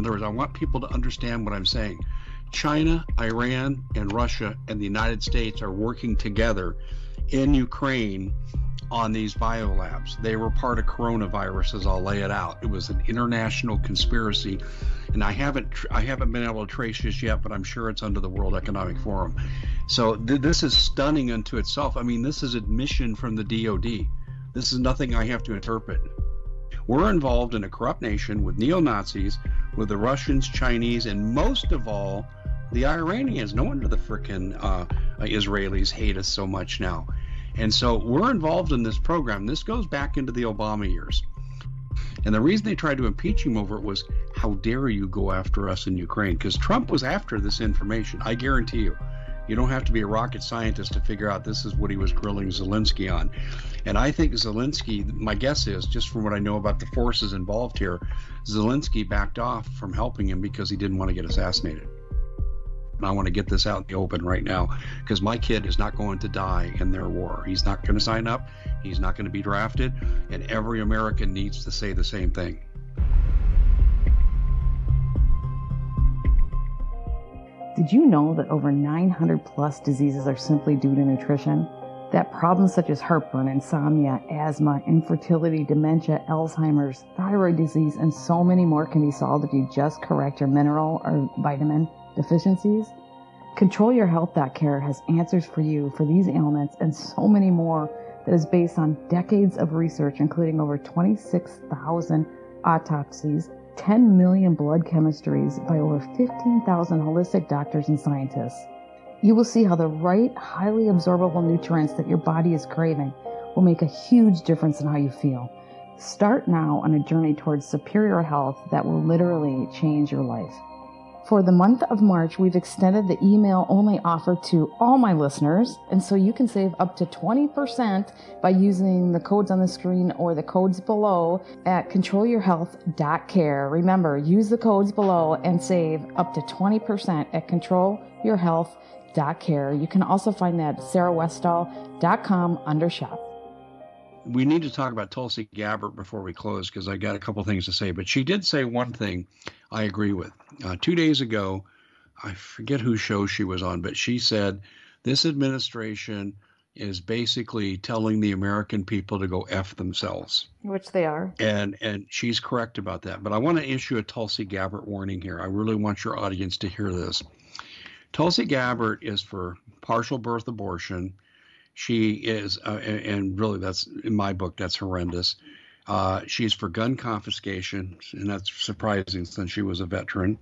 In other words, I want people to understand what I'm saying. China, Iran, and Russia and the United States are working together in Ukraine on these biolabs. They were part of coronaviruses. I'll lay it out. It was an international conspiracy, and I haven't I haven't been able to trace this yet, but I'm sure it's under the World Economic Forum. So th- this is stunning unto itself. I mean, this is admission from the DoD. This is nothing I have to interpret. We're involved in a corrupt nation with neo Nazis, with the Russians, Chinese, and most of all, the Iranians. No wonder the frickin' uh, Israelis hate us so much now. And so we're involved in this program. This goes back into the Obama years. And the reason they tried to impeach him over it was, how dare you go after us in Ukraine? Because Trump was after this information. I guarantee you. You don't have to be a rocket scientist to figure out this is what he was grilling Zelensky on. And I think Zelensky, my guess is, just from what I know about the forces involved here, Zelensky backed off from helping him because he didn't want to get assassinated. And I want to get this out in the open right now because my kid is not going to die in their war. He's not going to sign up. He's not going to be drafted. And every American needs to say the same thing. Did you know that over 900 plus diseases are simply due to nutrition? That problems such as heartburn, insomnia, asthma, infertility, dementia, Alzheimer's, thyroid disease, and so many more can be solved if you just correct your mineral or vitamin deficiencies? Control Your Health Care has answers for you for these ailments and so many more that is based on decades of research, including over 26,000 autopsies, 10 million blood chemistries by over 15,000 holistic doctors and scientists. You will see how the right, highly absorbable nutrients that your body is craving will make a huge difference in how you feel. Start now on a journey towards superior health that will literally change your life. For the month of March, we've extended the email only offer to all my listeners. And so you can save up to 20% by using the codes on the screen or the codes below at controlyourhealth.care. Remember, use the codes below and save up to 20% at controlyourhealth.care. You can also find that at sarahwestall.com under shop we need to talk about Tulsi Gabbard before we close because I got a couple things to say. But she did say one thing I agree with. Uh, two days ago, I forget whose show she was on, but she said this administration is basically telling the American people to go f themselves, which they are. And and she's correct about that. But I want to issue a Tulsi Gabbard warning here. I really want your audience to hear this. Tulsi Gabbard is for partial birth abortion she is, uh, and really, that's in my book, that's horrendous. Uh, she's for gun confiscation, and that's surprising since she was a veteran.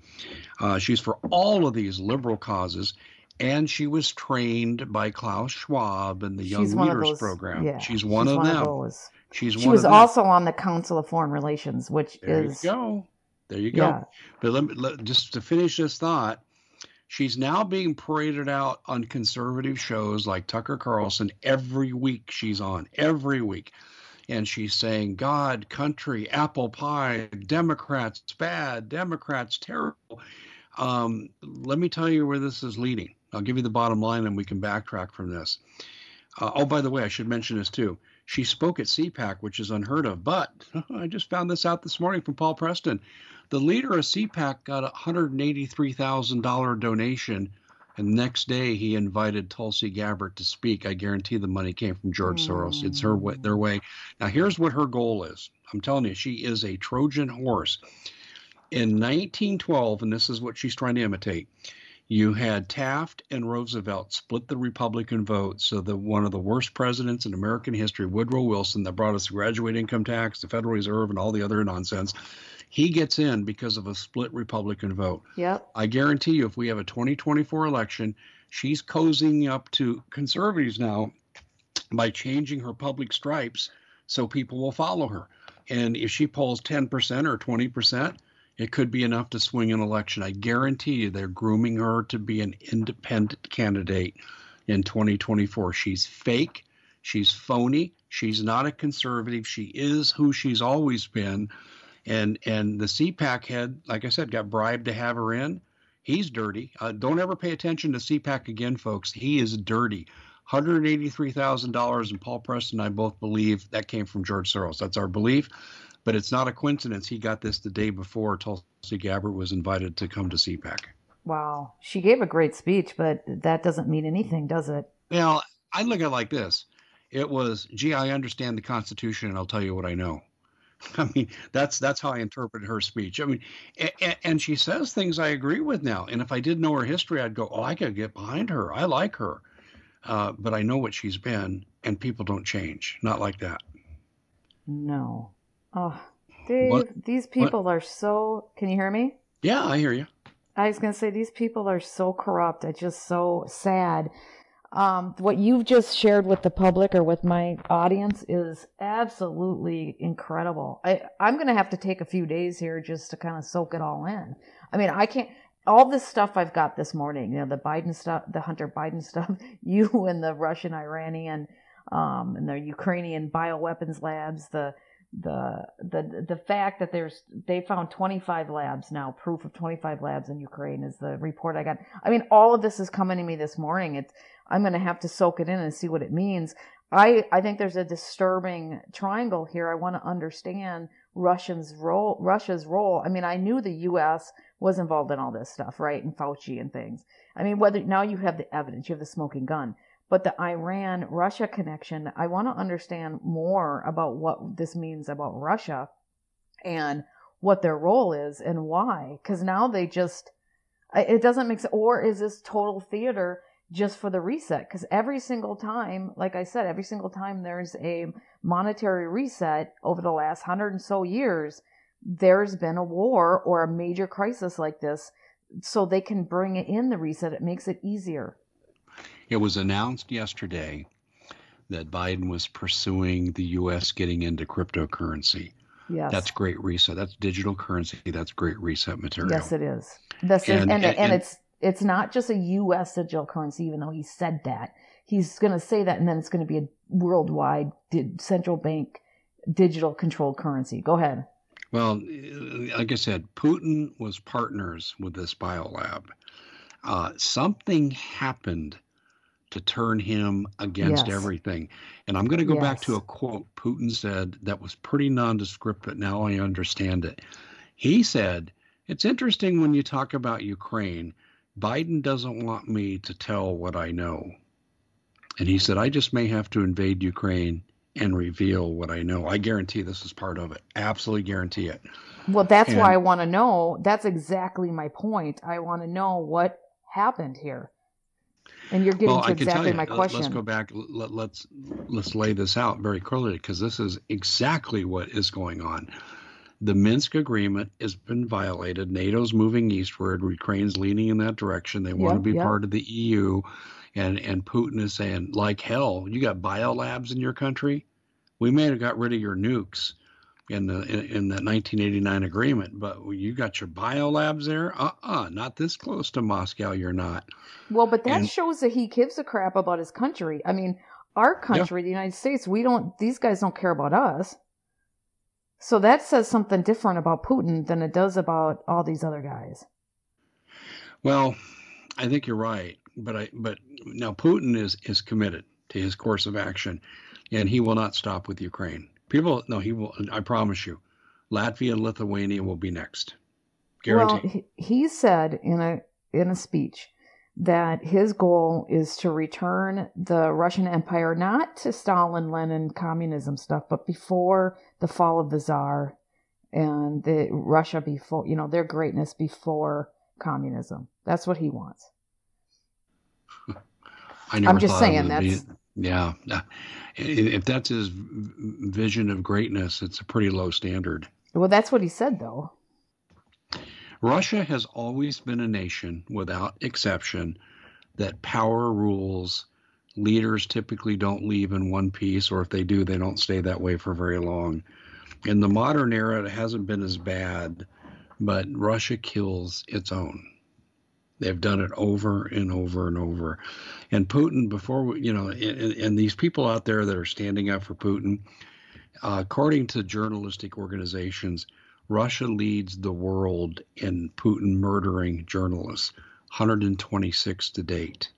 Uh, she's for all of these liberal causes, and she was trained by Klaus Schwab in the Young she's Leaders those, Program. Yeah, she's one of them. she's of one them. Of she's she was also on the Council of Foreign Relations, which there is. There you go. There you go. Yeah. But let me, let, just to finish this thought, She's now being paraded out on conservative shows like Tucker Carlson every week. She's on every week. And she's saying, God, country, apple pie, Democrats bad, Democrats terrible. Um, let me tell you where this is leading. I'll give you the bottom line and we can backtrack from this. Uh, oh, by the way, I should mention this too. She spoke at CPAC, which is unheard of, but I just found this out this morning from Paul Preston. The leader of CPAC got a $183,000 donation, and next day he invited Tulsi Gabbard to speak. I guarantee the money came from George mm. Soros. It's her way, their way. Now, here's what her goal is. I'm telling you, she is a Trojan horse. In 1912, and this is what she's trying to imitate, you had Taft and Roosevelt split the Republican vote. So that one of the worst presidents in American history, Woodrow Wilson, that brought us the graduate income tax, the Federal Reserve, and all the other nonsense, he gets in because of a split Republican vote. Yep. I guarantee you, if we have a 2024 election, she's cozying up to conservatives now by changing her public stripes so people will follow her. And if she polls 10% or 20%, it could be enough to swing an election. I guarantee you they're grooming her to be an independent candidate in 2024. She's fake. She's phony. She's not a conservative. She is who she's always been and and the CPAC head, like I said, got bribed to have her in. He's dirty. Uh, don't ever pay attention to CPAC again, folks. He is dirty. $183,000, and Paul Preston and I both believe that came from George Soros. That's our belief. But it's not a coincidence he got this the day before Tulsi Gabbard was invited to come to CPAC. Wow. She gave a great speech, but that doesn't mean anything, does it? Well, I look at it like this. It was, gee, I understand the Constitution and I'll tell you what I know. I mean, that's that's how I interpret her speech. I mean, and, and, she says things I agree with now. And if I didn't know her history, I'd go, oh, I could get behind her. I like her, uh, but I know what she's been, and people don't change. Not like that. No. Oh, Dave, what? these people what? are so. Can you hear me? Yeah, I hear you. I was going to say these people are so corrupt. It's just so sad um, what you've just shared with the public or with my audience is absolutely incredible. I, I'm going to have to take a few days here just to kind of soak it all in. I mean, I can't, all this stuff I've got this morning, you know, the Biden stuff, the Hunter Biden stuff, you and the Russian, Iranian, um, and the Ukrainian bioweapons labs, the, the the the fact that there's they found 25 labs now proof of 25 labs in Ukraine is the report I got. I mean all of this is coming to me this morning. It's I'm going to have to soak it in and see what it means. I, I think there's a disturbing triangle here. I want to understand Russian's role, Russia's role. I mean, I knew the U.S. was involved in all this stuff, right? And Fauci and things. I mean, whether now you have the evidence, you have the smoking gun, but the Iran Russia connection, I want to understand more about what this means about Russia and what their role is and why. Cause now they just, it doesn't make sense. Or is this total theater? just for the reset. Because every single time, like I said, every single time there's a monetary reset over the last hundred and so years, there's been a war or a major crisis like this. So they can bring in the reset. It makes it easier. It was announced yesterday that Biden was pursuing the U.S. getting into cryptocurrency. Yes. That's great reset. That's digital currency. That's great reset material. Yes, it is. This and, is, and, and, and, and it's it's not just a U.S. digital currency, even though he said that. He's going to say that, and then it's going to be a worldwide central bank digital controlled currency. Go ahead. Well, like I said, Putin was partners with this biolab. Uh, something happened to turn him against yes. everything. And I'm going to go yes. back to a quote Putin said that was pretty nondescript, but now I understand it. He said, It's interesting when you talk about Ukraine Biden doesn't want me to tell what I know. And he said, I just may have to invade Ukraine and reveal what I know. I guarantee this is part of it. Absolutely guarantee it. Well, that's and, why I want to know. That's exactly my point. I want to know what happened here. And you're getting well, to exactly my question. Let's go back. Let, let's let's lay this out very clearly because this is exactly what is going on. The Minsk agreement has been violated. NATO's moving eastward. Ukraine's leaning in that direction. They want yep, to be yep. part of the EU. And, and Putin is saying, like hell, you got biolabs in your country? We may have got rid of your nukes in the in, in the 1989 agreement, but you got your biolabs there? Uh-uh, not this close to Moscow. You're not. Well, but that and, shows that he gives a crap about his country. I mean, our country, yeah. the United States, we don't. These guys don't care about us. So that says something different about Putin than it does about all these other guys. Well, I think you're right, but I but now Putin is is committed to his course of action, and he will not stop with Ukraine. People, no, he will. I promise you, Latvia and Lithuania will be next. Guaranteed. Well, he, said in a in a speech that his goal is to return the Russian Empire not to Stalin, Lenin, communism stuff, but before the fall of the Tsar and the Russia before, you know, their greatness before communism. That's what he wants. I never I'm just saying that's. Be, yeah, if that's his vision of greatness, it's a pretty low standard. Well, that's what he said, though. Russia has always been a nation, without exception, that power rules. Leaders typically don't leave in one piece, or if they do, they don't stay that way for very long. In the modern era, it hasn't been as bad, but Russia kills its own. They've done it over and over and over. And Putin, before, you know, and, and these people out there that are standing up for Putin, uh, according to journalistic organizations, Russia leads the world in Putin murdering journalists, 126 to date.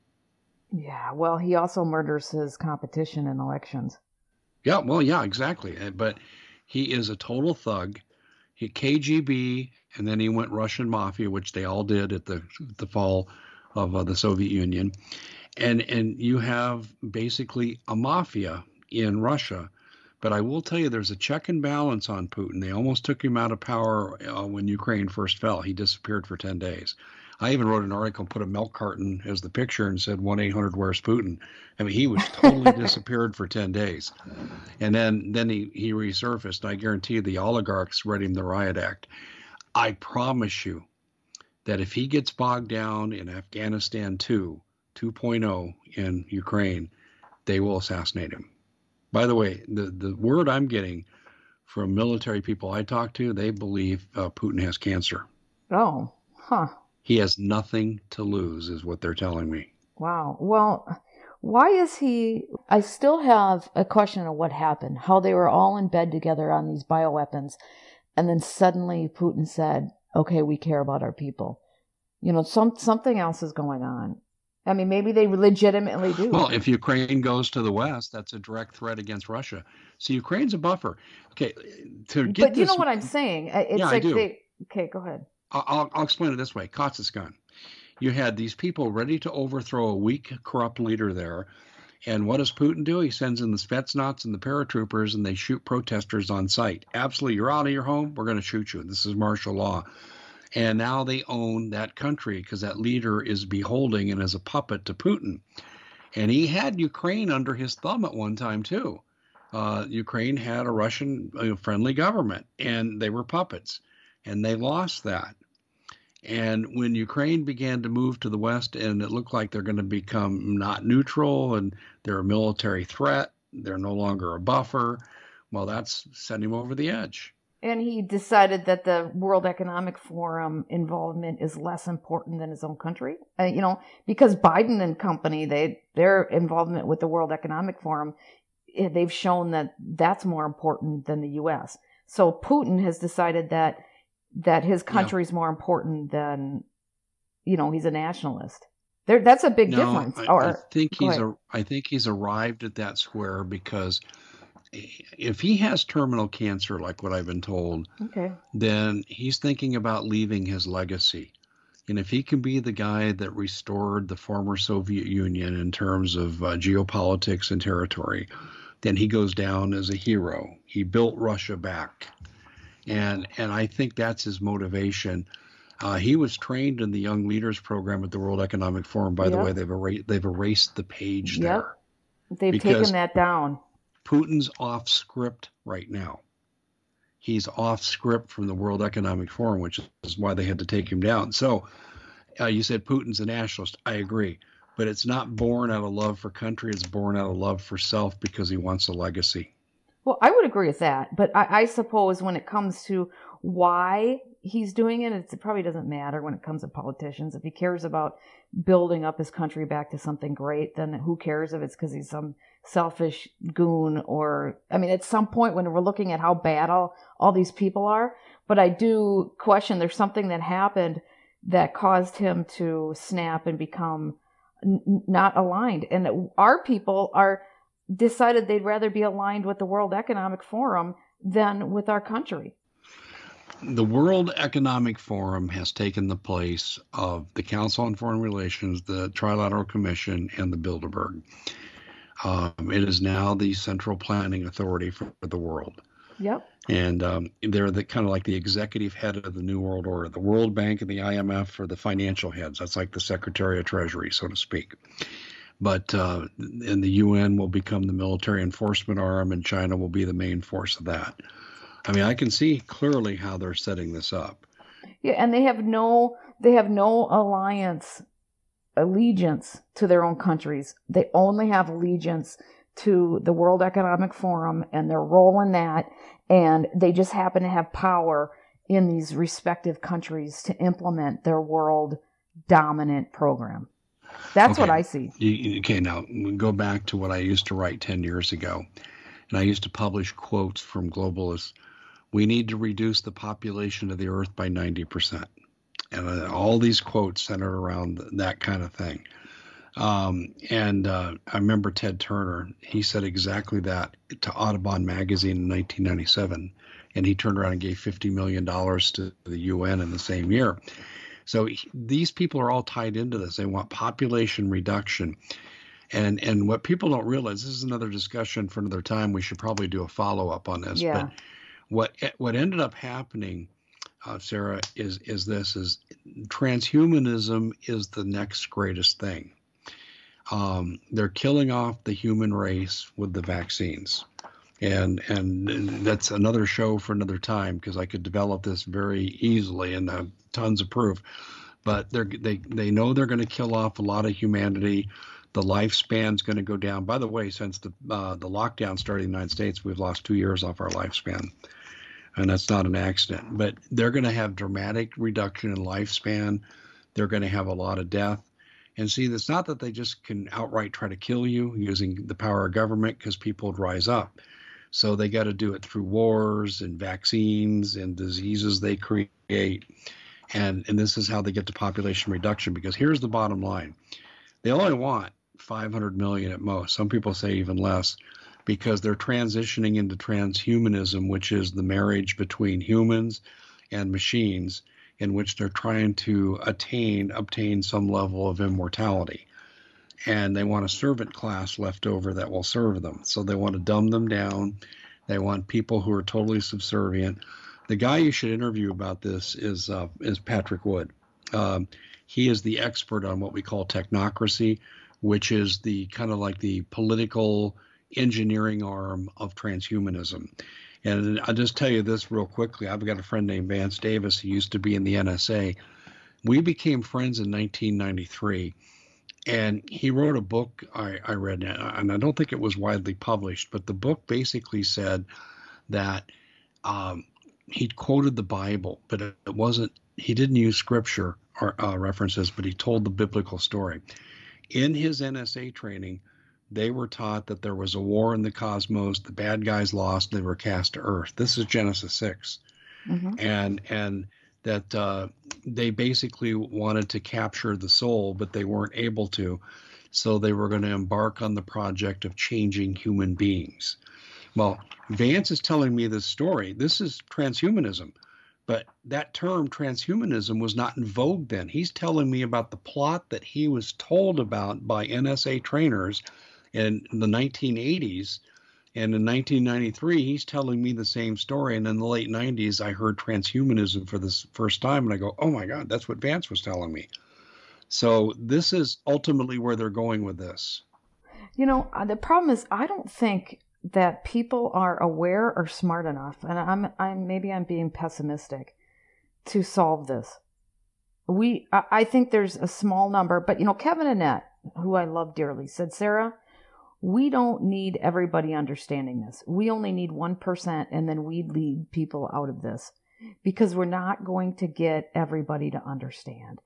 Yeah, well, he also murders his competition in elections. Yeah, well, yeah, exactly. But He is a total thug. KGB, and then he went Russian mafia, which they all did at the the fall of uh, the Soviet Union, and and you have basically a mafia in Russia. But I will tell you, there's a check and balance on Putin. They almost took him out of power uh, when Ukraine first fell. He disappeared for 10 days. I even wrote an article, put a milk carton as the picture, and said one eight hundred Where's Putin? I mean, he was totally disappeared for ten days, and then then he he resurfaced. I guarantee you, the oligarchs read him the riot act. I promise you that if he gets bogged down in Afghanistan 2, 2.0 in Ukraine, they will assassinate him. By the way, the the word I'm getting from military people I talk to, they believe uh, Putin has cancer. Oh, huh. He has nothing to lose, is what they're telling me. Wow. Well, why is he? I still have a question of what happened, how they were all in bed together on these bioweapons. And then suddenly Putin said, okay, we care about our people. You know, some, something else is going on. I mean, maybe they legitimately do. Well, if Ukraine goes to the west, that's a direct threat against Russia. So Ukraine's a buffer. Okay, to get but you this, know what I'm saying? It's yeah, like I do. they. Okay, go ahead. I'll, I'll explain it this way. Kazakhstan. You had these people ready to overthrow a weak, corrupt leader there. And what does Putin do? He sends in the Spetsnaz and the paratroopers, and they shoot protesters on site. Absolutely, you're out of your home. We're going to shoot you. This is martial law. And now they own that country because that leader is beholding and is a puppet to Putin. And he had Ukraine under his thumb at one time, too. Uh, Ukraine had a Russian uh, friendly government, and they were puppets. And they lost that. And when Ukraine began to move to the west, and it looked like they're going to become not neutral and they're a military threat, they're no longer a buffer. Well, that's sent him over the edge. And he decided that the World Economic Forum involvement is less important than his own country. Uh, you know, because Biden and company, they their involvement with the World Economic Forum, eh, they've shown that that's more important than the U.S. So Putin has decided that that his country is more important than, you know, he's a nationalist. There, that's a big no, difference. I, or, I think he's a, I think he's arrived at that square because if he has terminal cancer, like what I've been told, okay. then he's thinking about leaving his legacy. And if he can be the guy that restored the former Soviet Union in terms of uh, geopolitics and territory, then he goes down as a hero. He built Russia back and and I think that's his motivation. Uh, he was trained in the Young Leaders Program at the World Economic Forum. By yep. the way, they've erased they've erased the page yep. there. They've taken that down. Putin's off script right now. He's off script from the World Economic Forum, which is why they had to take him down. So, uh, you said Putin's a nationalist. I agree, but it's not born out of love for country. It's born out of love for self because he wants a legacy. Well, I would agree with that, but I, I, suppose when it comes to why he's doing it, it probably doesn't matter when it comes to politicians. If he cares about building up his country back to something great, then who cares if it's because he's some selfish goon or, I mean, at some point when we're looking at how bad all, all these people are, but I do question there's something that happened that caused him to snap and become n- not aligned. And our people are, decided they'd rather be aligned with the World Economic Forum than with our country. The World Economic Forum has taken the place of the Council on Foreign Relations, the Trilateral Commission, and the Bilderberg. Um, it is now the central planning authority for the world. Yep. And um, they're the kind of like the executive head of the New World Order. The World Bank and the IMF are the financial heads. That's like the Secretary of Treasury, so to speak but uh, and the UN will become the military enforcement arm, and China will be the main force of that. I mean, I can see clearly how they're setting this up. Yeah, and they have no they have no alliance allegiance to their own countries. They only have allegiance to the World Economic Forum and their role in that, and they just happen to have power in these respective countries to implement their world dominant program. That's okay. what I see. You, okay, now go back to what I used to write 10 years ago. And I used to publish quotes from globalists. We need to reduce the population of the earth by 90%. And uh, all these quotes centered around that kind of thing. Um, and uh, I remember Ted Turner. He said exactly that to Audubon magazine in 1997, and he turned around and gave 50 million dollars to the UN in the same year. So he, these people are all tied into this. They want population reduction. And and what people don't realize, this is another discussion for another time. We should probably do a follow up on this. Yeah. But what what ended up happening, uh, Sarah, is is this is transhumanism is the next greatest thing. Um, they're killing off the human race with the vaccines. And and that's another show for another time because I could develop this very easily and have tons of proof. But they're they they know they're going to kill off a lot of humanity. The lifespan's going to go down. By the way, since the uh, the lockdown started in the United States, we've lost two years off our lifespan, and that's not an accident. But they're going to have dramatic reduction in lifespan. They're going to have a lot of death. And see, it's not that they just can outright try to kill you using the power of government because people would rise up. So they got to do it through wars and vaccines and diseases they create. And, and this is how they get to population reduction because here's the bottom line they only want 500 million at most. Some people say even less because they're transitioning into transhumanism, which is the marriage between humans and machines in which they're trying to attain obtain some level of immortality and they want a servant class left over that will serve them. So they want to dumb them down. They want people who are totally subservient. The guy you should interview about this is uh, is patrick wood. Um, he is the expert on what we call technocracy which is the kind of like the political engineering arm of transhumanism. And I'll just tell you this real quickly. I've got a friend named Vance Davis. Who used to be in the NSA. We became friends in 1993, and he wrote a book I, I read, and I don't think it was widely published, but the book basically said that um, he quoted the Bible, but it wasn't. He didn't use scripture or uh, references, but he told the biblical story. In his NSA training, they were taught that there was a war in the cosmos, the bad guys lost, they were cast to Earth. This is Genesis 6 mm-hmm. and and that uh, they basically wanted to capture the soul, but they weren't able to, so they were going to embark on the project of changing human beings. Well, Vance is telling me this story. This is transhumanism. But that term transhumanism was not in vogue then. He's telling me about the plot that he was told about by NSA trainers in the 1980s. And in 1993, he's telling me the same story. And in the late 90s, I heard transhumanism for the first time. And I go, oh my God, that's what Vance was telling me. So this is ultimately where they're going with this. You know, uh, the problem is, I don't think that people are aware or smart enough, and I'm, I'm maybe I'm being pessimistic, to solve this. We, I think there's a small number, but you know, Kevin Annett, who I love dearly, said, Sarah, we don't need everybody understanding this. We only need 1%, and then we lead people out of this because we're not going to get everybody to understand.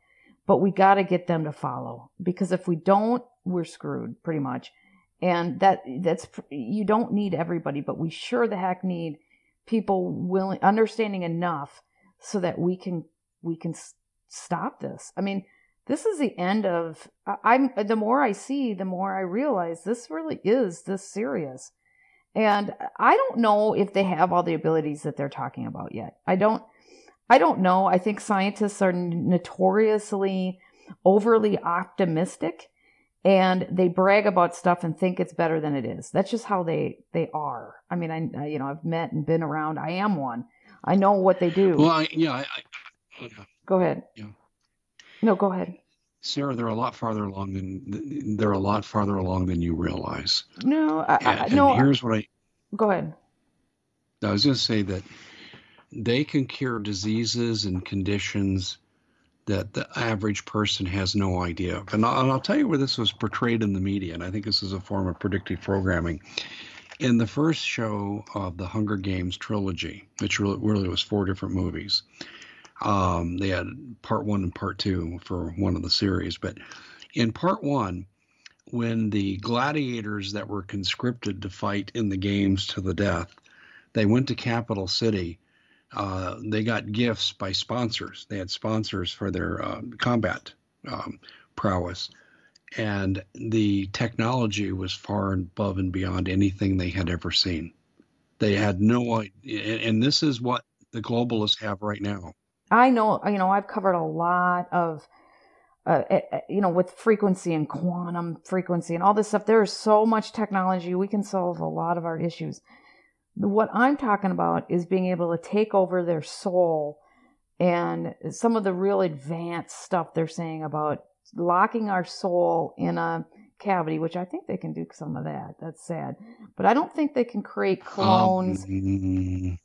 But we got to get them to follow because if we don't, we're screwed pretty much. And that that's you don't need everybody, but we sure the heck need people willing understanding enough so that we can we can stop this. I mean, this is the end of i'm the more i see the more i realize this really is this serious. And i don't know if they have all the abilities that they're talking about yet. I don't i don't know. I think scientists are notoriously overly optimistic and they brag about stuff and think it's better than it is. That's just how they they are. I mean i you know i've met and been around. I am one. I know what they do. Well I, yeah I, I, go ahead. Yeah no, go ahead. Sarah, they're a lot farther along than they're a lot farther along than you realize. No, I, and, I, no. here's what I. Go ahead. I was going to say that they can cure diseases and conditions that the average person has no idea of. And I'll, and I'll tell you where this was portrayed in the media, and I think this is a form of predictive programming. In the first show of the Hunger Games trilogy, which really, really was four different movies, um, they had part one and part two for one of the series. But in part one, when the gladiators that were conscripted to fight in the games to the death, they went to Capital City. Uh, they got gifts by sponsors. They had sponsors for their uh, combat um, prowess. and the technology was far above and beyond anything they had ever seen. They had no idea, and this is what the globalists have right now. I know, you know, I've covered a lot of, uh, eh, eh, you know, with frequency and quantum frequency and all this stuff. There is so much technology. We can solve a lot of our issues. What I'm talking about is being able to take over their soul and some of the real advanced stuff they're saying about locking our soul in a cavity, which I think they can do some of that. That's sad, but I don't think they can create clones. Um,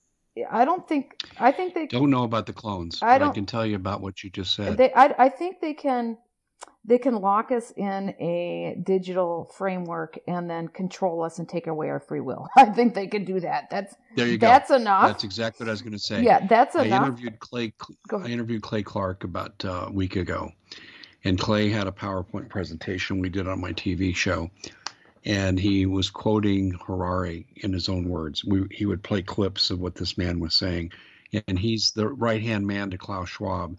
I don't think. I think they don't know about the clones. I don't. I can tell you about what you just said. They, I, I think they can. They can lock us in a digital framework and then control us and take away our free will. I think they can do that. That's there you go. That's enough. That's exactly what I was going to say. Yeah, that's enough. I interviewed Clay. I interviewed Clay Clark about uh, a week ago, and Clay had a PowerPoint presentation we did on my TV show, and he was quoting Harari in his own words. We, he would play clips of what this man was saying, and he's the right hand man to Klaus Schwab,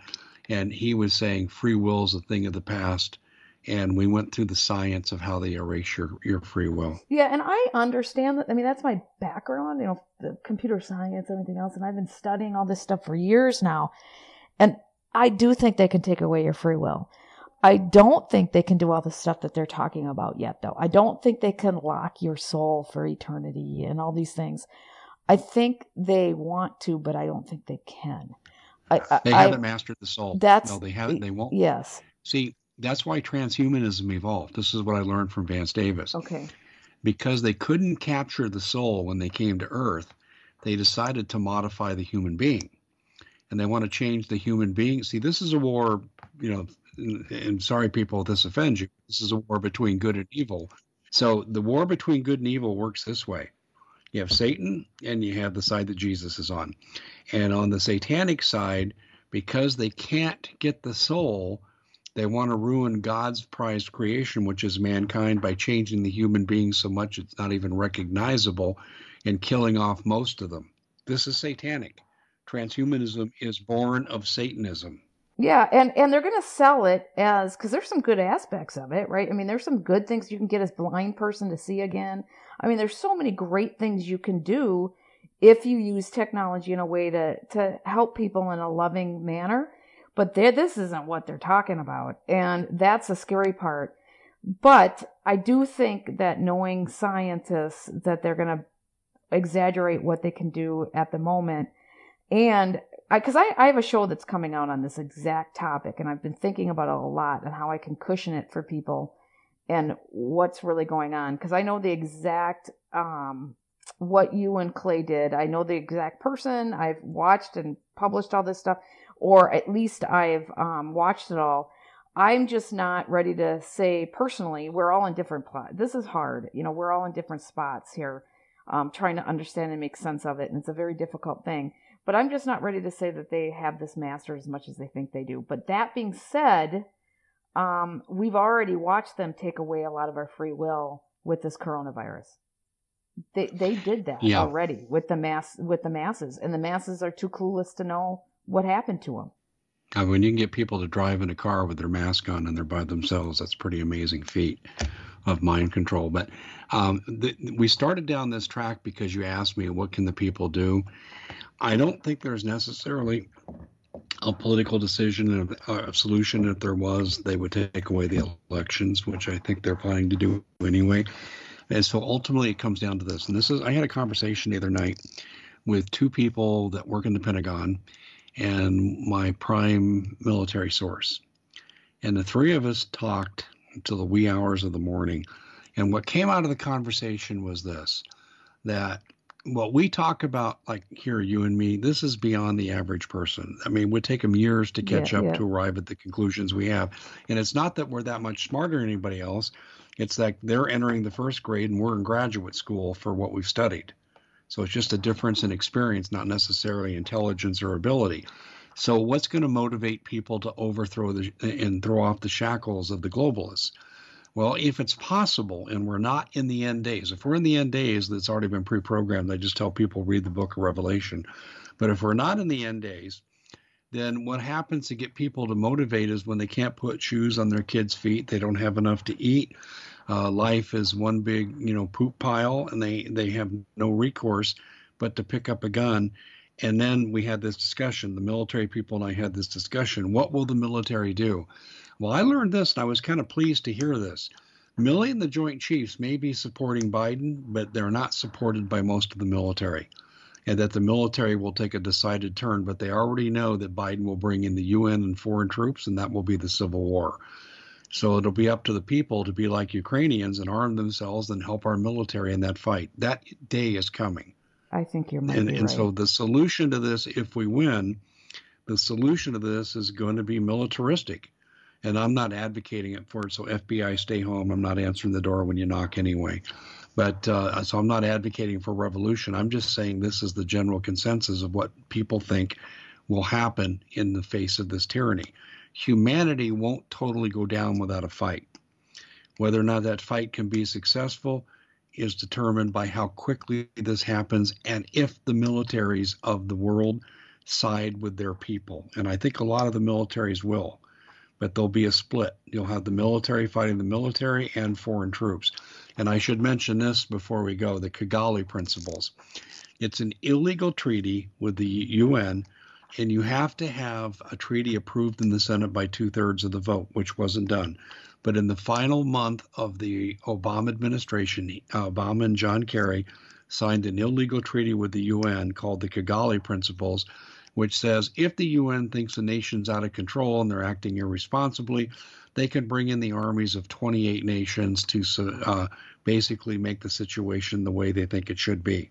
and he was saying free will is a thing of the past. And we went through the science of how they erase your, your free will. Yeah, and I understand that. I mean, that's my background, you know, the computer science, everything else. And I've been studying all this stuff for years now. And I do think they can take away your free will. I don't think they can do all the stuff that they're talking about yet, though. I don't think they can lock your soul for eternity and all these things. I think they want to, but I don't think they can. I, I, they haven't I, mastered the soul. That's no, they haven't. They won't. Yes. See, that's why transhumanism evolved. This is what I learned from Vance Davis. Okay. Because they couldn't capture the soul when they came to Earth, they decided to modify the human being, and they want to change the human being. See, this is a war. You know, and sorry, people, if this offends you. This is a war between good and evil. So the war between good and evil works this way. You have Satan and you have the side that Jesus is on. And on the satanic side, because they can't get the soul, they want to ruin God's prized creation, which is mankind, by changing the human being so much it's not even recognizable and killing off most of them. This is satanic. Transhumanism is born of Satanism. Yeah, and and they're going to sell it as because there's some good aspects of it, right? I mean, there's some good things you can get as blind person to see again. I mean, there's so many great things you can do if you use technology in a way to to help people in a loving manner. But this isn't what they're talking about, and that's a scary part. But I do think that knowing scientists that they're going to exaggerate what they can do at the moment and because I, I, I, have a show that's coming out on this exact topic, and I've been thinking about it a lot and how I can cushion it for people and what's really going on. Because I know the exact um, what you and Clay did. I know the exact person. I've watched and published all this stuff, or at least I've um, watched it all. I'm just not ready to say personally. We're all in different plots. This is hard. You know, we're all in different spots here, um, trying to understand and make sense of it, and it's a very difficult thing. But I'm just not ready to say that they have this master as much as they think they do. But that being said, um, we've already watched them take away a lot of our free will with this coronavirus. They they did that yeah. already with the mass with the masses, and the masses are too clueless to know what happened to them. Uh, when you can get people to drive in a car with their mask on and they're by themselves, that's pretty amazing feat of mind control. But um, the, we started down this track because you asked me what can the people do, I don't think there's necessarily a political decision, a, a uh, solution. If there was, they would take away the elections, which I think they're planning to do anyway. And so ultimately, it comes down to this. And this is, I had a conversation the other night with two people that work in the Pentagon and my prime military source. And the three of us talked until the wee hours of the morning. And what came out of the conversation was this that what we talk about, like here, you and me, this is beyond the average person. I mean, it would take them years to catch yeah, up yeah. to arrive at the conclusions we have. And it's not that we're that much smarter than anybody else. It's that they're entering the first grade and we're in graduate school for what we've studied. So it's just a difference in experience, not necessarily intelligence or ability. So what's going to motivate people to overthrow the and throw off the shackles of the globalists? Well, if it's possible and we're not in the end days, if we're in the end days that's already been pre programmed, They just tell people read the book of Revelation. But if we're not in the end days, then what happens to get people to motivate is when they can't put shoes on their kids' feet, they don't have enough to eat. Uh, life is one big, you know, poop pile, and they they have no recourse but to pick up a gun. And then we had this discussion. The military people and I had this discussion. What will the military do? Well, I learned this, and I was kind of pleased to hear this. Milley and the Joint Chiefs may be supporting Biden, but they're not supported by most of the military and that the military will take a decided turn, but they already know that Biden will bring in the UN and foreign troops, and that will be the civil war. So it'll be up to the people to be like Ukrainians and arm themselves and help our military in that fight. That day is coming. I think you're and, and right. so the solution to this, if we win, the solution to this is going to be militaristic. And I'm not advocating it for it. So FBI, stay home. I'm not answering the door when you knock anyway. But uh, so I'm not advocating for revolution. I'm just saying this is the general consensus of what people think will happen in the face of this tyranny. Humanity won't totally go down without a fight. Whether or not that fight can be successful is determined by how quickly this happens and if the militaries of the world side with their people. And I think a lot of the militaries will but there'll be a split. You'll have the military fighting the military and foreign troops. And I should mention this before we go the Kigali Principles. It's an illegal treaty with the UN, and you have to have a treaty approved in the Senate by two thirds of the vote, which wasn't done. But in the final month of the Obama administration, Obama and John Kerry signed an illegal treaty with the UN called the Kigali Principles, which says if the UN thinks a nation's out of control and they're acting irresponsibly, they can bring in the armies of 28 nations to uh, basically make the situation the way they think it should be.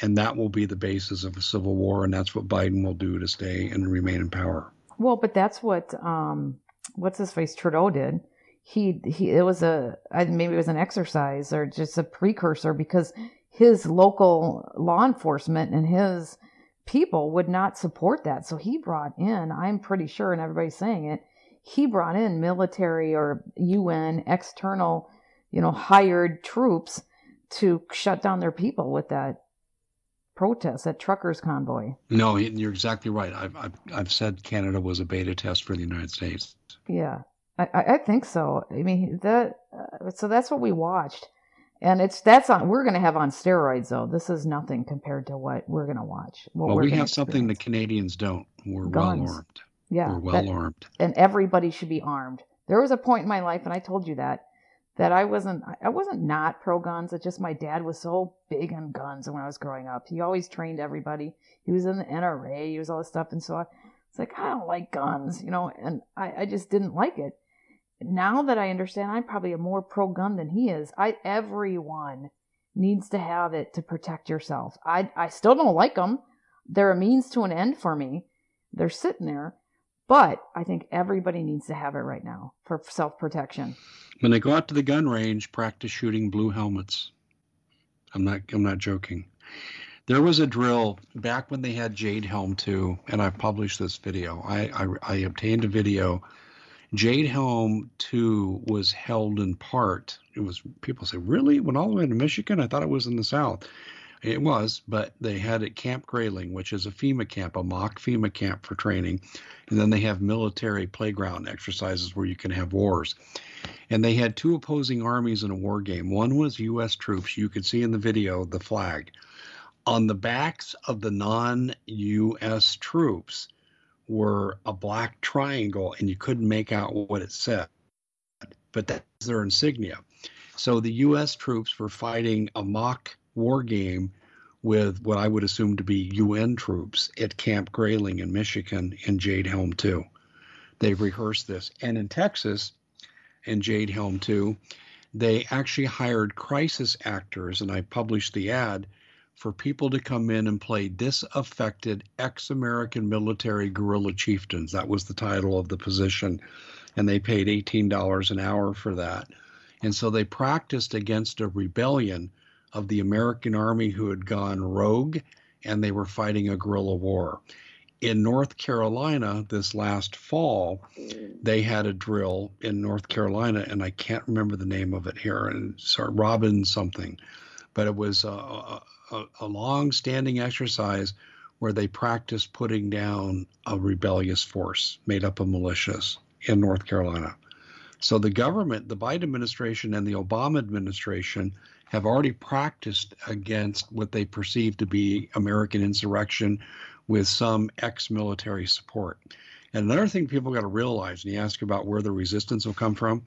And that will be the basis of a civil war, and that's what Biden will do to stay and remain in power. Well, but that's what um, what's his face Trudeau did. He he it was a maybe it was an exercise or just a precursor because his local law enforcement and his people would not support that. So he brought in, I'm pretty sure, and everybody's saying it, he brought in military or UN external, you know, hired troops to shut down their people with that protest, that truckers convoy. No, you're exactly right. I've, I've, I've said Canada was a beta test for the United States. Yeah, I, I think so. I mean, that, uh, so that's what we watched and it's that's on we're going to have on steroids though. This is nothing compared to what we're going to watch well we have something the canadians don't. We're Guns. well armed. Yeah we're well that, armed. and everybody should be armed. There was a point in my life and i told you that that i wasn't i wasn't not pro guns it's just my dad was so big on guns when i was growing up. He always trained everybody. He was in the nra he was all this stuff and so i was like i don't like guns you know and i, I just didn't like it now that I understand, I'm probably a more pro gun than he is. I everyone needs to have it to protect yourself. I I still don't like them. They're a means to an end for me. They're sitting there, but I think everybody needs to have it right now for self protection. When they go out to the gun range, practice shooting blue helmets. I'm not I'm not joking. There was a drill back when they had Jade Helm too, and I published this video. I, I, I obtained a video Jade Helm 2 was held in part. It was people say, really? Went all the way to Michigan? I thought it was in the South. It was, but they had at Camp Grayling, which is a FEMA camp, a mock FEMA camp for training. And then they have military playground exercises where you can have wars. And they had two opposing armies in a war game. One was U.S. troops. You could see in the video the flag. On the backs of the non U.S. troops, were a black triangle and you couldn't make out what it said. But that's their insignia. So the U.S. troops were fighting a mock war game with what I would assume to be UN troops at Camp Grayling in Michigan in Jade Helm 2. They've rehearsed this. And in Texas, in Jade Helm 2, they actually hired crisis actors, and I published the ad for people to come in and play disaffected ex American military guerrilla chieftains. That was the title of the position. And they paid $18 an hour for that. And so they practiced against a rebellion of the American army who had gone rogue and they were fighting a guerrilla war. In North Carolina this last fall, they had a drill in North Carolina, and I can't remember the name of it here, and sorry, Robin something, but it was a, a, a long standing exercise where they practice putting down a rebellious force made up of militias in North Carolina. So the government, the Biden administration and the Obama administration have already practiced against what they perceive to be American insurrection with some ex military support. And another thing people got to realize, and you ask about where the resistance will come from,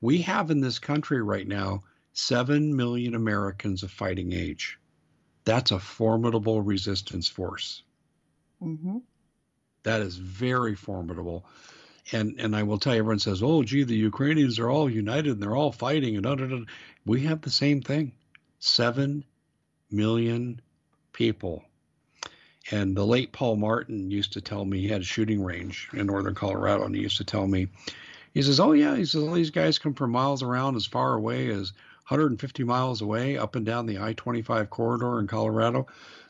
we have in this country right now 7 million Americans of fighting age. That's a formidable resistance force. Mm-hmm. That is very formidable. And and I will tell you, everyone says, "Oh, gee, the Ukrainians are all united and they're all fighting." And da, da, da. we have the same thing: seven million people. And the late Paul Martin used to tell me he had a shooting range in northern Colorado, and he used to tell me, he says, "Oh yeah," he says, "all these guys come from miles around, as far away as 150 miles away, up and down the I-25 corridor in Colorado."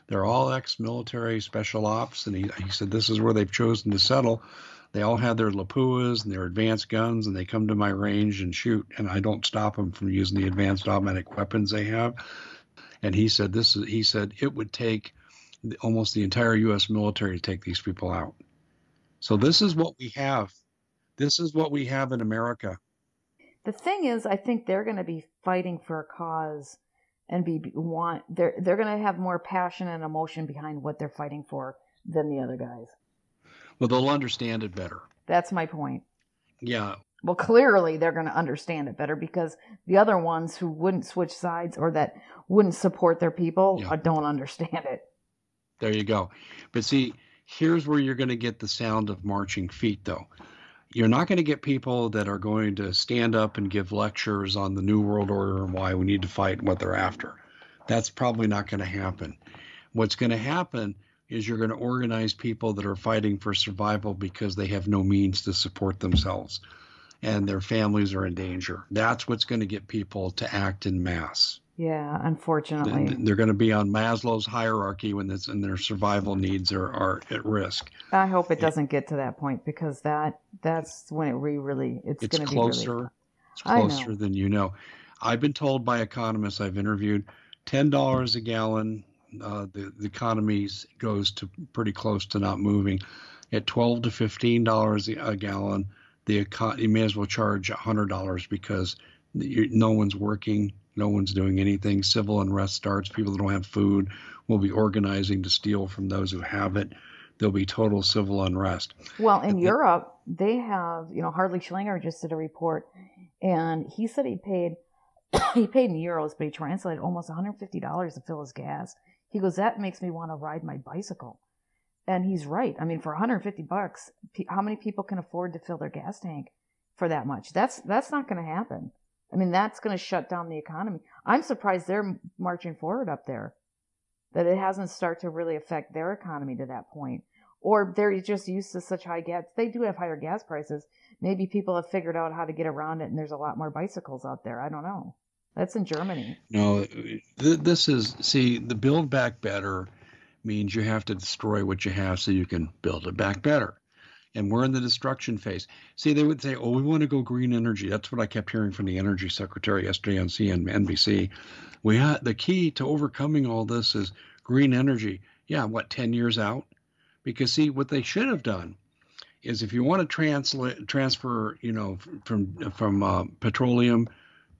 They're all ex-military special ops, and he, he said this is where they've chosen to settle. They all have their Lapuas and their advanced guns, and they come to my range and shoot, and I don't stop them from using the advanced automatic weapons they have. And he said this is he said it would take almost the entire U.S. military to take these people out. So this is what we have. This is what we have in America. The thing is, I think they're going to be fighting for a cause and be want they're they're going to have more passion and emotion behind what they're fighting for than the other guys. Well, they'll understand it better. That's my point. Yeah. Well, clearly they're going to understand it better because the other ones who wouldn't switch sides or that wouldn't support their people yeah. Uh, don't understand it. There you go. But see, here's where you're going to get the sound of marching feet, though. You're not going to get people that are going to stand up and give lectures on the New World Order and why we need to fight and what they're after. That's probably not going to happen. What's going to happen is you're going to organize people that are fighting for survival because they have no means to support themselves and their families are in danger. That's what's going to get people to act in mass. Yeah, unfortunately. They're going to be on Maslow's hierarchy when this, and their survival needs are, are at risk. I hope it doesn't get to that point because that that's when it re- really it's, it's going to be closer. Really... It's closer than you know. I've been told by economists I've interviewed, ten dollars a gallon uh, the, the economy goes to pretty close to not moving. At 12 to 15 dollars a gallon, the econ- you may as well charge hundred dollars because you, no one's working, no one's doing anything. Civil unrest starts. People that don't have food will be organizing to steal from those who have it. There'll be total civil unrest. Well, in Europe, they have, you know, Harley Schlanger just did a report, and he said he paid he paid in euros, but he translated almost $150 to fill his gas. He goes, that makes me want to ride my bicycle. And he's right. I mean, for 150 bucks, how many people can afford to fill their gas tank for that much? That's that's not going to happen. I mean, that's going to shut down the economy. I'm surprised they're marching forward up there. That it hasn't started to really affect their economy to that point. Or they're just used to such high gas. They do have higher gas prices. Maybe people have figured out how to get around it and there's a lot more bicycles out there. I don't know. That's in Germany. No, th- this is see the build back better means you have to destroy what you have so you can build it back better. And we're in the destruction phase. See, they would say, "Oh, we want to go green energy." That's what I kept hearing from the energy secretary yesterday on CNBC. We had the key to overcoming all this is green energy. Yeah, what ten years out? Because see, what they should have done is if you want to translate transfer, you know, from from uh, petroleum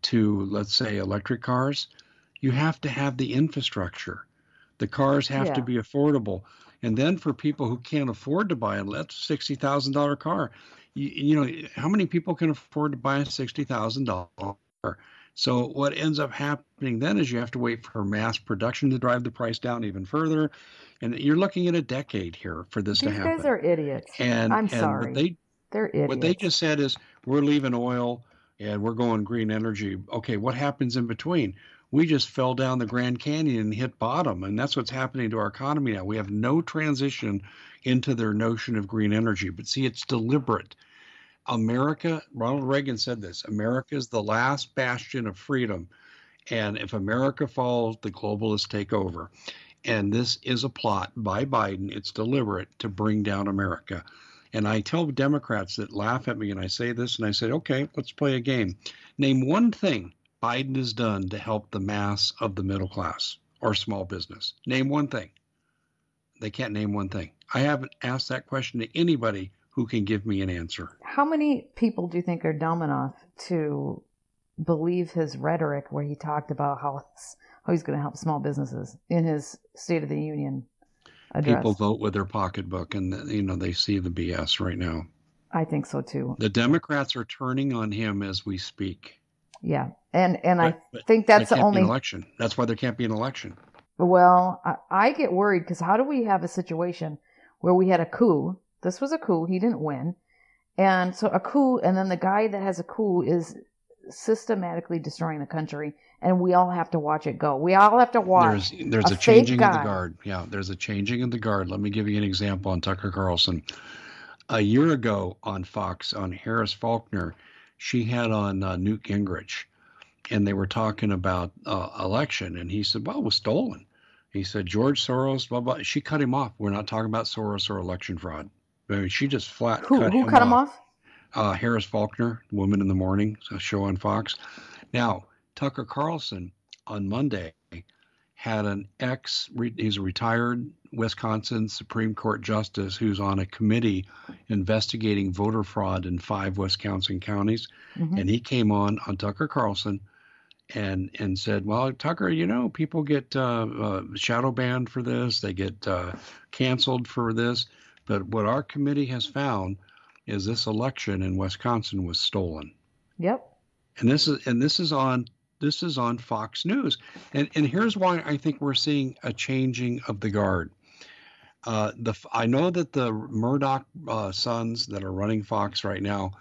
to, let's say, electric cars, you have to have the infrastructure. The cars have yeah. to be affordable. And then for people who can't afford to buy a sixty thousand dollar car, you, you, know how many people can afford to buy a sixty thousand dollar car? So what ends up happening then is you have to wait for mass production to drive the price down even further, and you're looking at a decade here for this These to happen. These guys are idiots. And I'm and sorry. They, They're idiots. What they just said is we're leaving oil and we're going green energy. Okay, what happens in between? We just fell down the Grand Canyon and hit bottom, and that's what's happening to our economy now. We have no transition into their notion of green energy. But see, it's deliberate. America, Ronald Reagan said this America is the last bastion of freedom. And if America falls, the globalists take over. And this is a plot by Biden. It's deliberate to bring down America. And I tell Democrats that laugh at me and I say this and I say, okay, let's play a game. Name one thing Biden has done to help the mass of the middle class or small business. Name one thing. They can't name one thing. I haven't asked that question to anybody who can give me an answer. How many people do you think are dumb enough to believe his rhetoric where he talked about how how he's going to help small businesses in his State of the Union address? People vote with their pocketbook, and you know they see the BS right now. I think so too. The Democrats are turning on him as we speak. Yeah, and and but, I think that's the only election. That's why there can't be an election. Well, I, I get worried because how do we have a situation where we had a coup? This was a coup. He didn't win, and so a coup, and then the guy that has a coup is systematically destroying the country, and we all have to watch it go. We all have to watch. There's there's a, a changing of the guard. Yeah, there's a changing of the guard. Let me give you an example on Tucker Carlson. A year ago on Fox on Harris Faulkner, she had on uh, Newt Gingrich, and they were talking about uh, election, and he said, "Well, it was stolen." He said George Soros, blah blah. She cut him off. We're not talking about Soros or election fraud. I mean, she just flat who, cut who him cut off. him off. Uh, Harris Faulkner, Woman in the Morning, a show on Fox. Now Tucker Carlson on Monday had an ex. He's a retired Wisconsin Supreme Court justice who's on a committee investigating voter fraud in five Wisconsin counties, mm-hmm. and he came on on Tucker Carlson and and said, "Well, Tucker, you know, people get uh, uh, shadow banned for this, they get uh, canceled for this, but what our committee has found is this election in Wisconsin was stolen." Yep. And this is and this is on this is on Fox News, and and here's why I think we're seeing a changing of the guard. Uh, the I know that the Murdoch uh, sons that are running Fox right now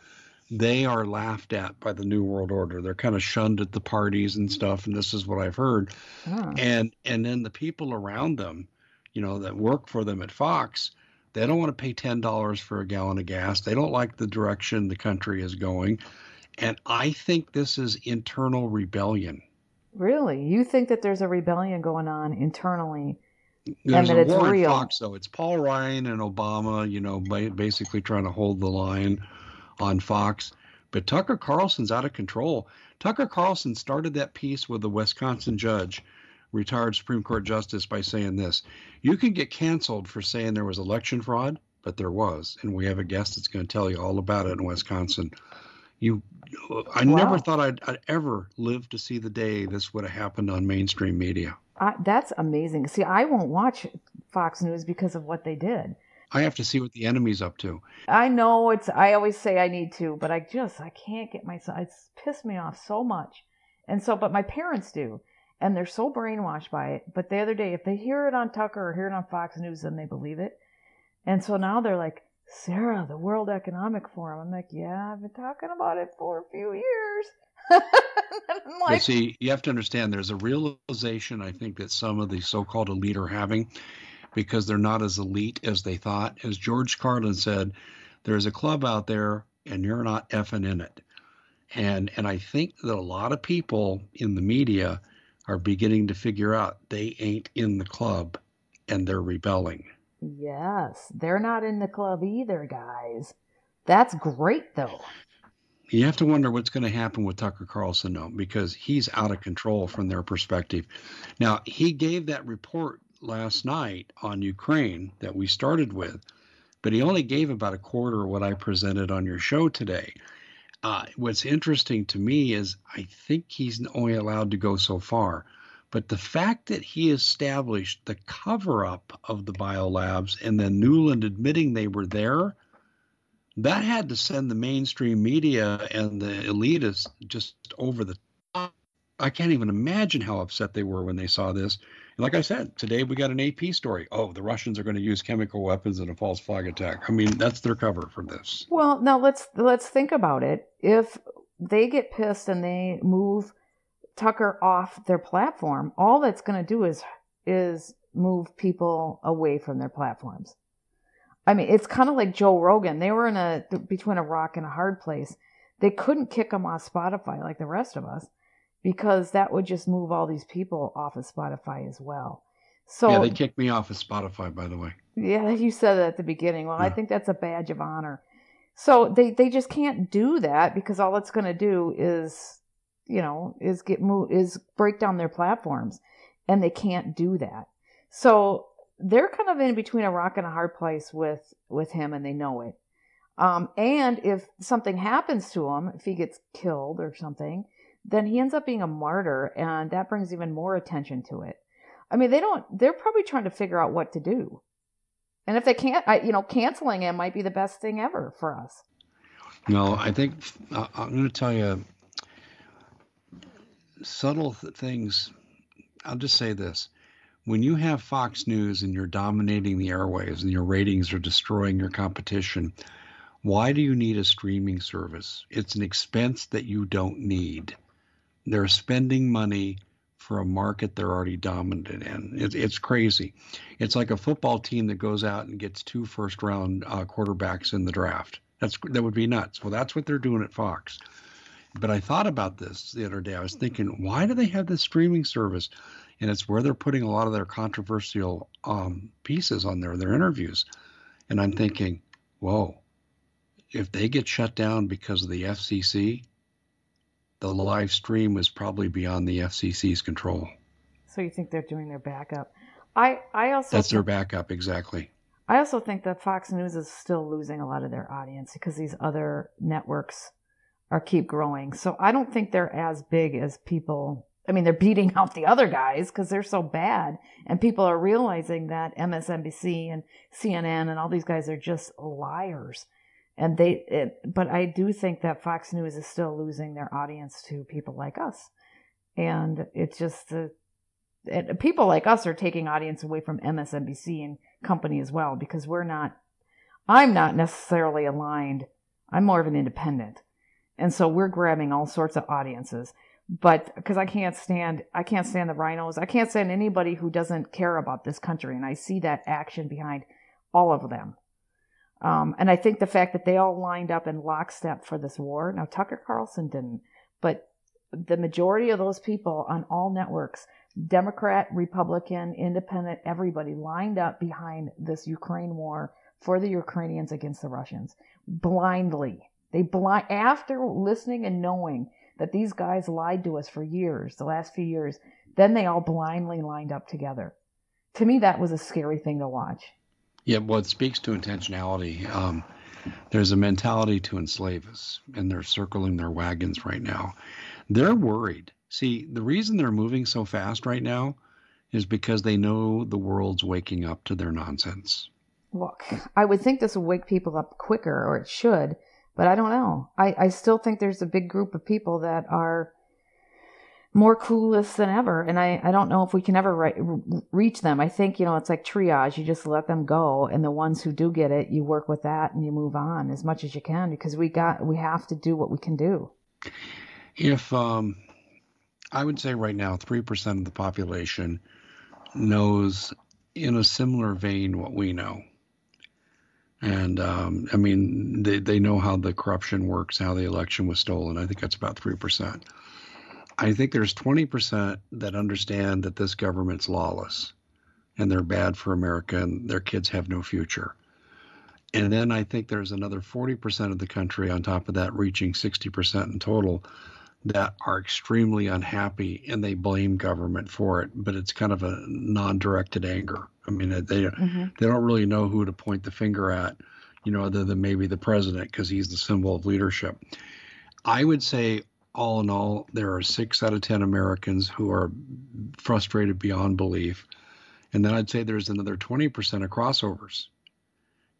they are laughed at by the new world order. They're kind of shunned at the parties and stuff and this is what i've heard. Oh. and and then the people around them you know that work for them at fox they don't want to pay $10 for a gallon of gas. They don't like the direction the country is going and i think this is internal rebellion really you think that there's a rebellion going on internally there's and that it's real fox though it's paul ryan and obama you know basically trying to hold the line on Fox. But Tucker Carlson's out of control. Tucker Carlson started that piece with the Wisconsin judge, retired Supreme Court justice, by saying this You can get canceled for saying there was election fraud, but there was. And we have a guest that's going to tell you all about it in Wisconsin. You, I wow. never thought I'd, I'd, ever live to see the day this would have happened on mainstream media. Uh, that's amazing. See, I won't watch Fox News because of what they did. I have to see what the enemy's up to. I know it's. I always say I need to, but I just I can't get myself. It's pissed me off so much, and so but my parents do, and they're so brainwashed by it. But the other day, if they hear it on Tucker or hear it on Fox News, then they believe it, and so now they're like, Sarah, the World Economic Forum. I'm like, yeah, I've been talking about it for a few years. like, but see, you have to understand. There's a realization I think that some of the so-called elite are having because they're not as elite as they thought. As George Carlin said, there's a club out there and you're not effing in it. And and I think that a lot of people in the media are beginning to figure out they ain't in the club and they're rebelling. Yes, they're not in the club either, guys. That's great though. You have to wonder what's going to happen with Tucker Carlson, though, because he's out of control from their perspective. Now, he gave that report last night on Ukraine that we started with, but he only gave about a quarter of what I presented on your show today. Uh, what's interesting to me is I think he's only allowed to go so far. But the fact that he established the cover up of the biolabs and then Nuland admitting they were there, that had to send the mainstream media and the elitists just over the top. I can't even imagine how upset they were when they saw this And like I said, today we got an AP story. Oh, the Russians are going to use chemical weapons in a false flag attack. I mean, that's their cover for this. Well, now let's let's think about it. If they get pissed and they move Tucker off their platform, all that's going to do is is move people away from their platforms. I mean, it's kind of like Joe Rogan. They were in a between a rock and a hard place. They couldn't kick him off Spotify like the rest of us because that would just move all these people off of Spotify as well. So yeah, they kicked me off of Spotify, by the way. Yeah, you said that at the beginning. Well, yeah. I think that's a badge of honor. So they they just can't do that because all it's going to do is, you know, is get move is break down their platforms, and they can't do that. So they're kind of in between a rock and a hard place with with him, and they know it. Um, and if something happens to him, if he gets killed or something, then he ends up being a martyr, and that brings even more attention to it. I mean, they don't. They're probably trying to figure out what to do. And if they can't, I, you know, canceling him might be the best thing ever for us. No, I think uh, I'm going to tell you subtle th- things. I'll just say this. When you have Fox News and you're dominating the airwaves and your ratings are destroying your competition, why do you need a streaming service? It's an expense that you don't need. They're spending money for a market they're already dominant in. It's, it's crazy. It's like a football team that goes out and gets two first round uh, quarterbacks in the draft. That's that would be nuts. Well, that's what they're doing at Fox. But I thought about this the other day. I was thinking, why do they have this streaming service? And it's where they're putting a lot of their controversial um, pieces on there, their interviews. And I'm thinking, whoa, if they get shut down because of the FCC, the live stream was probably beyond the FCC's control. So you think they're doing their backup? I I also that's their backup exactly. I also think that Fox News is still losing a lot of their audience because these other networks are keep growing. So I don't think they're as big as people. I mean, they're beating out the other guys because they're so bad, and people are realizing that MSNBC and CNN and all these guys are just liars and they it, but i do think that fox news is still losing their audience to people like us and it's just it, people like us are taking audience away from msnbc and company as well because we're not i'm not necessarily aligned i'm more of an independent and so we're grabbing all sorts of audiences but because i can't stand i can't stand the RINOs. i can't stand anybody who doesn't care about this country and i see that action behind all of them um, and I think the fact that they all lined up in lockstep for this war. Now, Tucker Carlson didn't, but the majority of those people on all networks, Democrat, Republican, Independent, everybody lined up behind this Ukraine war for the Ukrainians against the Russians blindly. They blind after listening and knowing that these guys lied to us for years, the last few years. Then they all blindly lined up together. To me, that was a scary thing to watch. Yeah, well, it speaks to intentionality. Um, there's a mentality to enslave us, and they're circling their wagons right now. They're worried. See, the reason they're moving so fast right now is because they know the world's waking up to their nonsense. Look, I would think this would wake people up quicker, or it should, but I don't know. I, I still think there's a big group of people that are more clueless than ever. And I, I don't know if we can ever re- reach them. I think, you know, it's like triage. You just let them go. And the ones who do get it, you work with that and you move on as much as you can because we got, we have to do what we can do. If, um, I would say right now, 3% of the population knows in a similar vein what we know. And um, I mean, they, they know how the corruption works, how the election was stolen. I think that's about 3%. I think there's 20% that understand that this government's lawless and they're bad for America and their kids have no future. And then I think there's another 40% of the country on top of that, reaching 60% in total, that are extremely unhappy and they blame government for it. But it's kind of a non-directed anger. I mean, they mm-hmm. they don't really know who to point the finger at, you know, other than maybe the president because he's the symbol of leadership. I would say all in all, there are six out of 10 Americans who are frustrated beyond belief. And then I'd say there's another 20% of crossovers.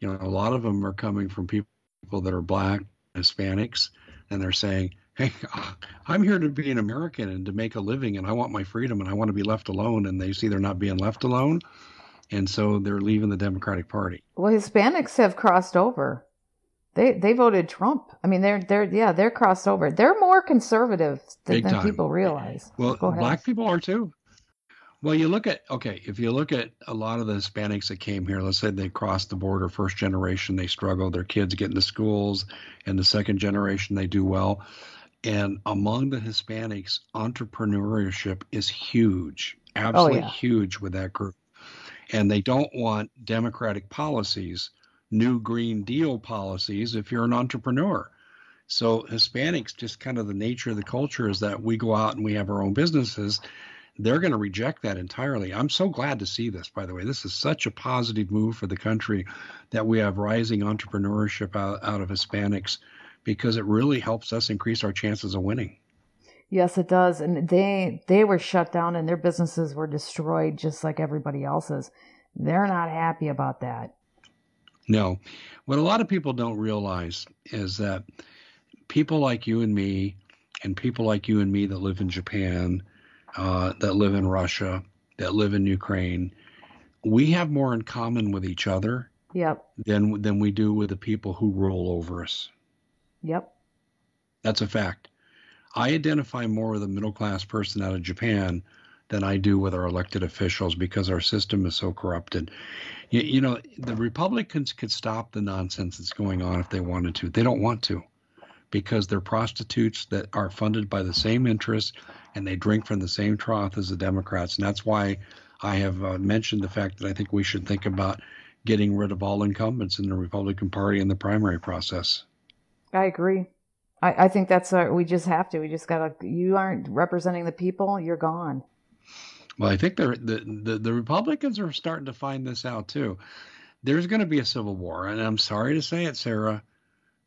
You know, a lot of them are coming from people that are black, Hispanics, and they're saying, Hey, I'm here to be an American and to make a living, and I want my freedom and I want to be left alone. And they see they're not being left alone. And so they're leaving the Democratic Party. Well, Hispanics have crossed over. They they voted Trump. I mean, they're they're yeah they're crossed over. They're more conservative than, than people realize. Well, black people are too. Well, you look at okay, if you look at a lot of the Hispanics that came here, let's say they crossed the border, first generation they struggle, their kids get into schools, and the second generation they do well. And among the Hispanics, entrepreneurship is huge, absolutely oh, yeah. huge with that group. And they don't want democratic policies new Green Deal policies if you're an entrepreneur. So Hispanics, just kind of the nature of the culture is that we go out and we have our own businesses. they're going to reject that entirely. I'm so glad to see this, by the way. This is such a positive move for the country that we have rising entrepreneurship out, out of Hispanics because it really helps us increase our chances of winning. Yes, it does. And they they were shut down and their businesses were destroyed just like everybody else's. They're not happy about that. No. What a lot of people don't realize is that people like you and me and people like you and me that live in Japan, uh, that live in Russia, that live in Ukraine, we have more in common with each other yep. than than we do with the people who rule over us. Yep. That's a fact. I identify more with a middle class person out of Japan than I do with our elected officials because our system is so corrupted. You, you, know, the Republicans could stop the nonsense that's going on if they wanted to. They don't want to because they're prostitutes that are funded by the same interests and they drink from the same trough as the Democrats. And that's why I have uh, mentioned the fact that I think we should think about getting rid of all incumbents in the Republican Party in the primary process. I agree. I, I think that's uh, we just have to. We just gotta. You aren't representing the people. You're gone. Well, I think the, the the Republicans are starting to find this out too. There's going to be a civil war, and I'm sorry to say it, Sarah,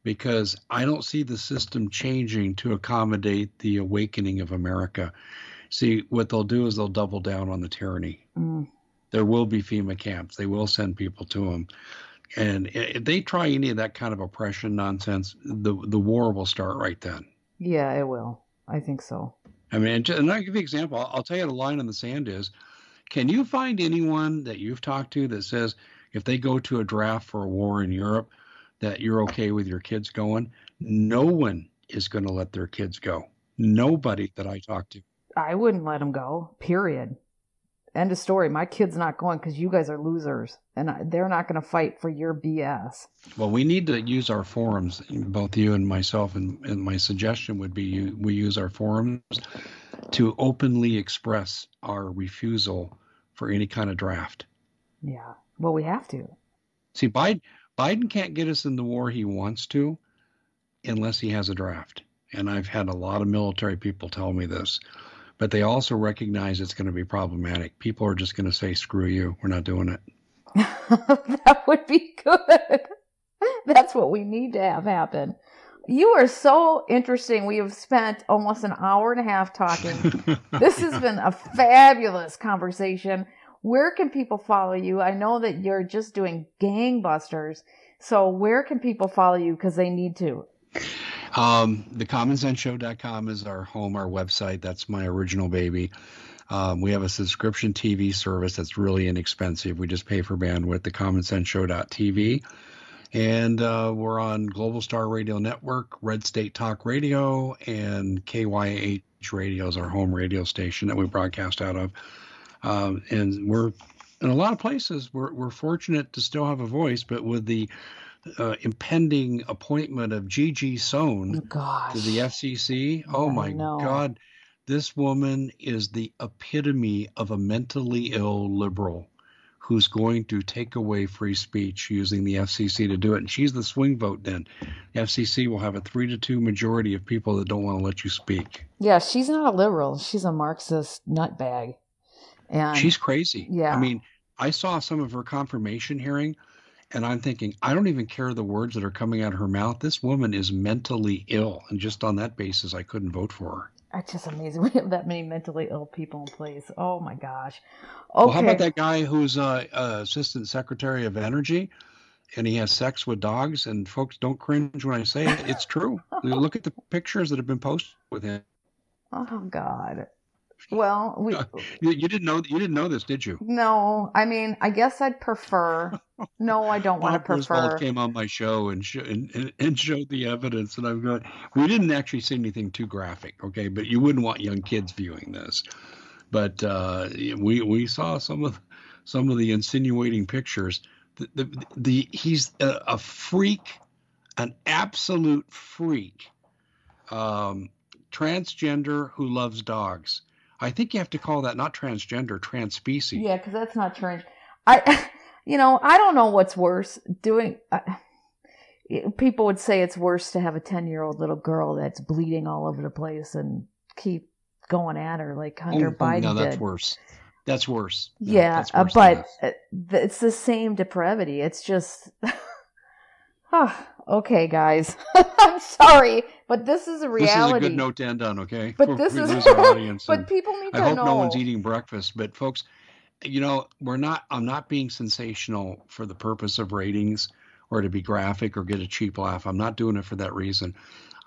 because I don't see the system changing to accommodate the awakening of America. See, what they'll do is they'll double down on the tyranny. Mm. There will be FEMA camps. They will send people to them. And if they try any of that kind of oppression nonsense, the the war will start right then. Yeah, it will. I think so. I mean, and I'll give you an example. I'll tell you the line in the sand is, can you find anyone that you've talked to that says if they go to a draft for a war in Europe, that you're okay with your kids going? No one is going to let their kids go. Nobody that I talk to. I wouldn't let them go. Period. End of story. My kid's not going because you guys are losers, and they're not going to fight for your BS. Well, we need to use our forums, both you and myself, and, and my suggestion would be you, we use our forums to openly express our refusal for any kind of draft. Yeah. Well, we have to. See, Biden, Biden can't get us in the war he wants to unless he has a draft. And I've had a lot of military people tell me this but they also recognize it's going to be problematic. People are just going to say, screw you, we're not doing it. that would be good. That's what we need to have happen. You are so interesting. We have spent almost an hour and a half talking. this has been a fabulous conversation. Where can people follow you? I know that you're just doing gangbusters. So where can people follow you because they need to? Um, thecommonsenseshow.com is our home, our website. That's my original baby. Um, we have a subscription TV service that's really inexpensive. We just pay for bandwidth, the thecommonsenseshow.tv. And uh, we're on Global Star Radio Network, Red State Talk Radio, and KYH Radio is our home radio station that we broadcast out of. Um, and we're in a lot of places. We're, we're fortunate to still have a voice, but with the uh, impending appointment of Gigi Sohn oh, to the FCC. Oh my God, this woman is the epitome of a mentally ill liberal who's going to take away free speech using the FCC to do it. And she's the swing vote then. The FCC will have a three to two majority of people that don't want to let you speak. Yeah, she's not a liberal. She's a Marxist nutbag. And she's crazy. Yeah. I mean, I saw some of her confirmation hearing and I'm thinking, I don't even care the words that are coming out of her mouth. This woman is mentally ill, and just on that basis, I couldn't vote for her. It's just amazing we have that many mentally ill people in place. Oh my gosh. Okay. Well, how about that guy who's uh, uh, assistant secretary of energy, and he has sex with dogs? And folks, don't cringe when I say it; it's true. Look at the pictures that have been posted with him. Oh God. Well, we you, you, didn't know you didn't know this, did you? No, I mean, I guess I'd prefer. No, I don't want to prefer. Roosevelt came on my show and, sh- and, and showed the evidence, and I'm going. We didn't actually see anything too graphic, okay? But you wouldn't want young kids viewing this. But uh, we we saw some of some of the insinuating pictures. The the, the he's a, a freak, an absolute freak, um, transgender who loves dogs I think you have to call that not transgender, transspecies. Yeah, because that's not trans. I, you know, I don't know what's worse doing. Uh, people would say it's worse to have a ten-year-old little girl that's bleeding all over the place and keep going at her like Hunter Oh, oh, Biden no, that's did. worse. That's worse. No, Yeah, that's uh, worse but uh, it's the same depravity. It's just, Ah, okay, guys. I'm sorry, but this is a reality. This is a good note to end on, okay? But Before this is, audience. but people need I to know. I hope no one's eating breakfast. But folks, you know, we're not. I'm not being sensational for the purpose of ratings or to be graphic or get a cheap laugh. I'm not doing it for that reason.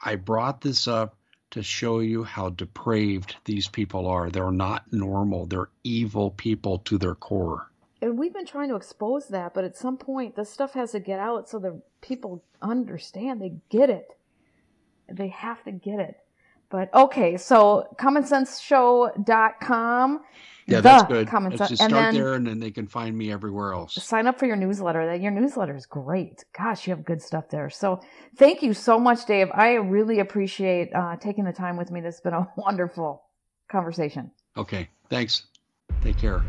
I brought this up to show you how depraved these people are. They're not normal. They're evil people to their core. And we've been trying to expose that, but at some point, this stuff has to get out so the people understand. They get it. They have to get it. But okay, so commonsenseshow.com. Yeah, that's good. Common Let's Sense, just and start then there, and then they can find me everywhere else. sign up for your newsletter. That your newsletter is great. Gosh, you have good stuff there. So thank you so much, Dave. I really appreciate uh, taking the time with me. This has been a wonderful conversation. Okay, thanks. Take care.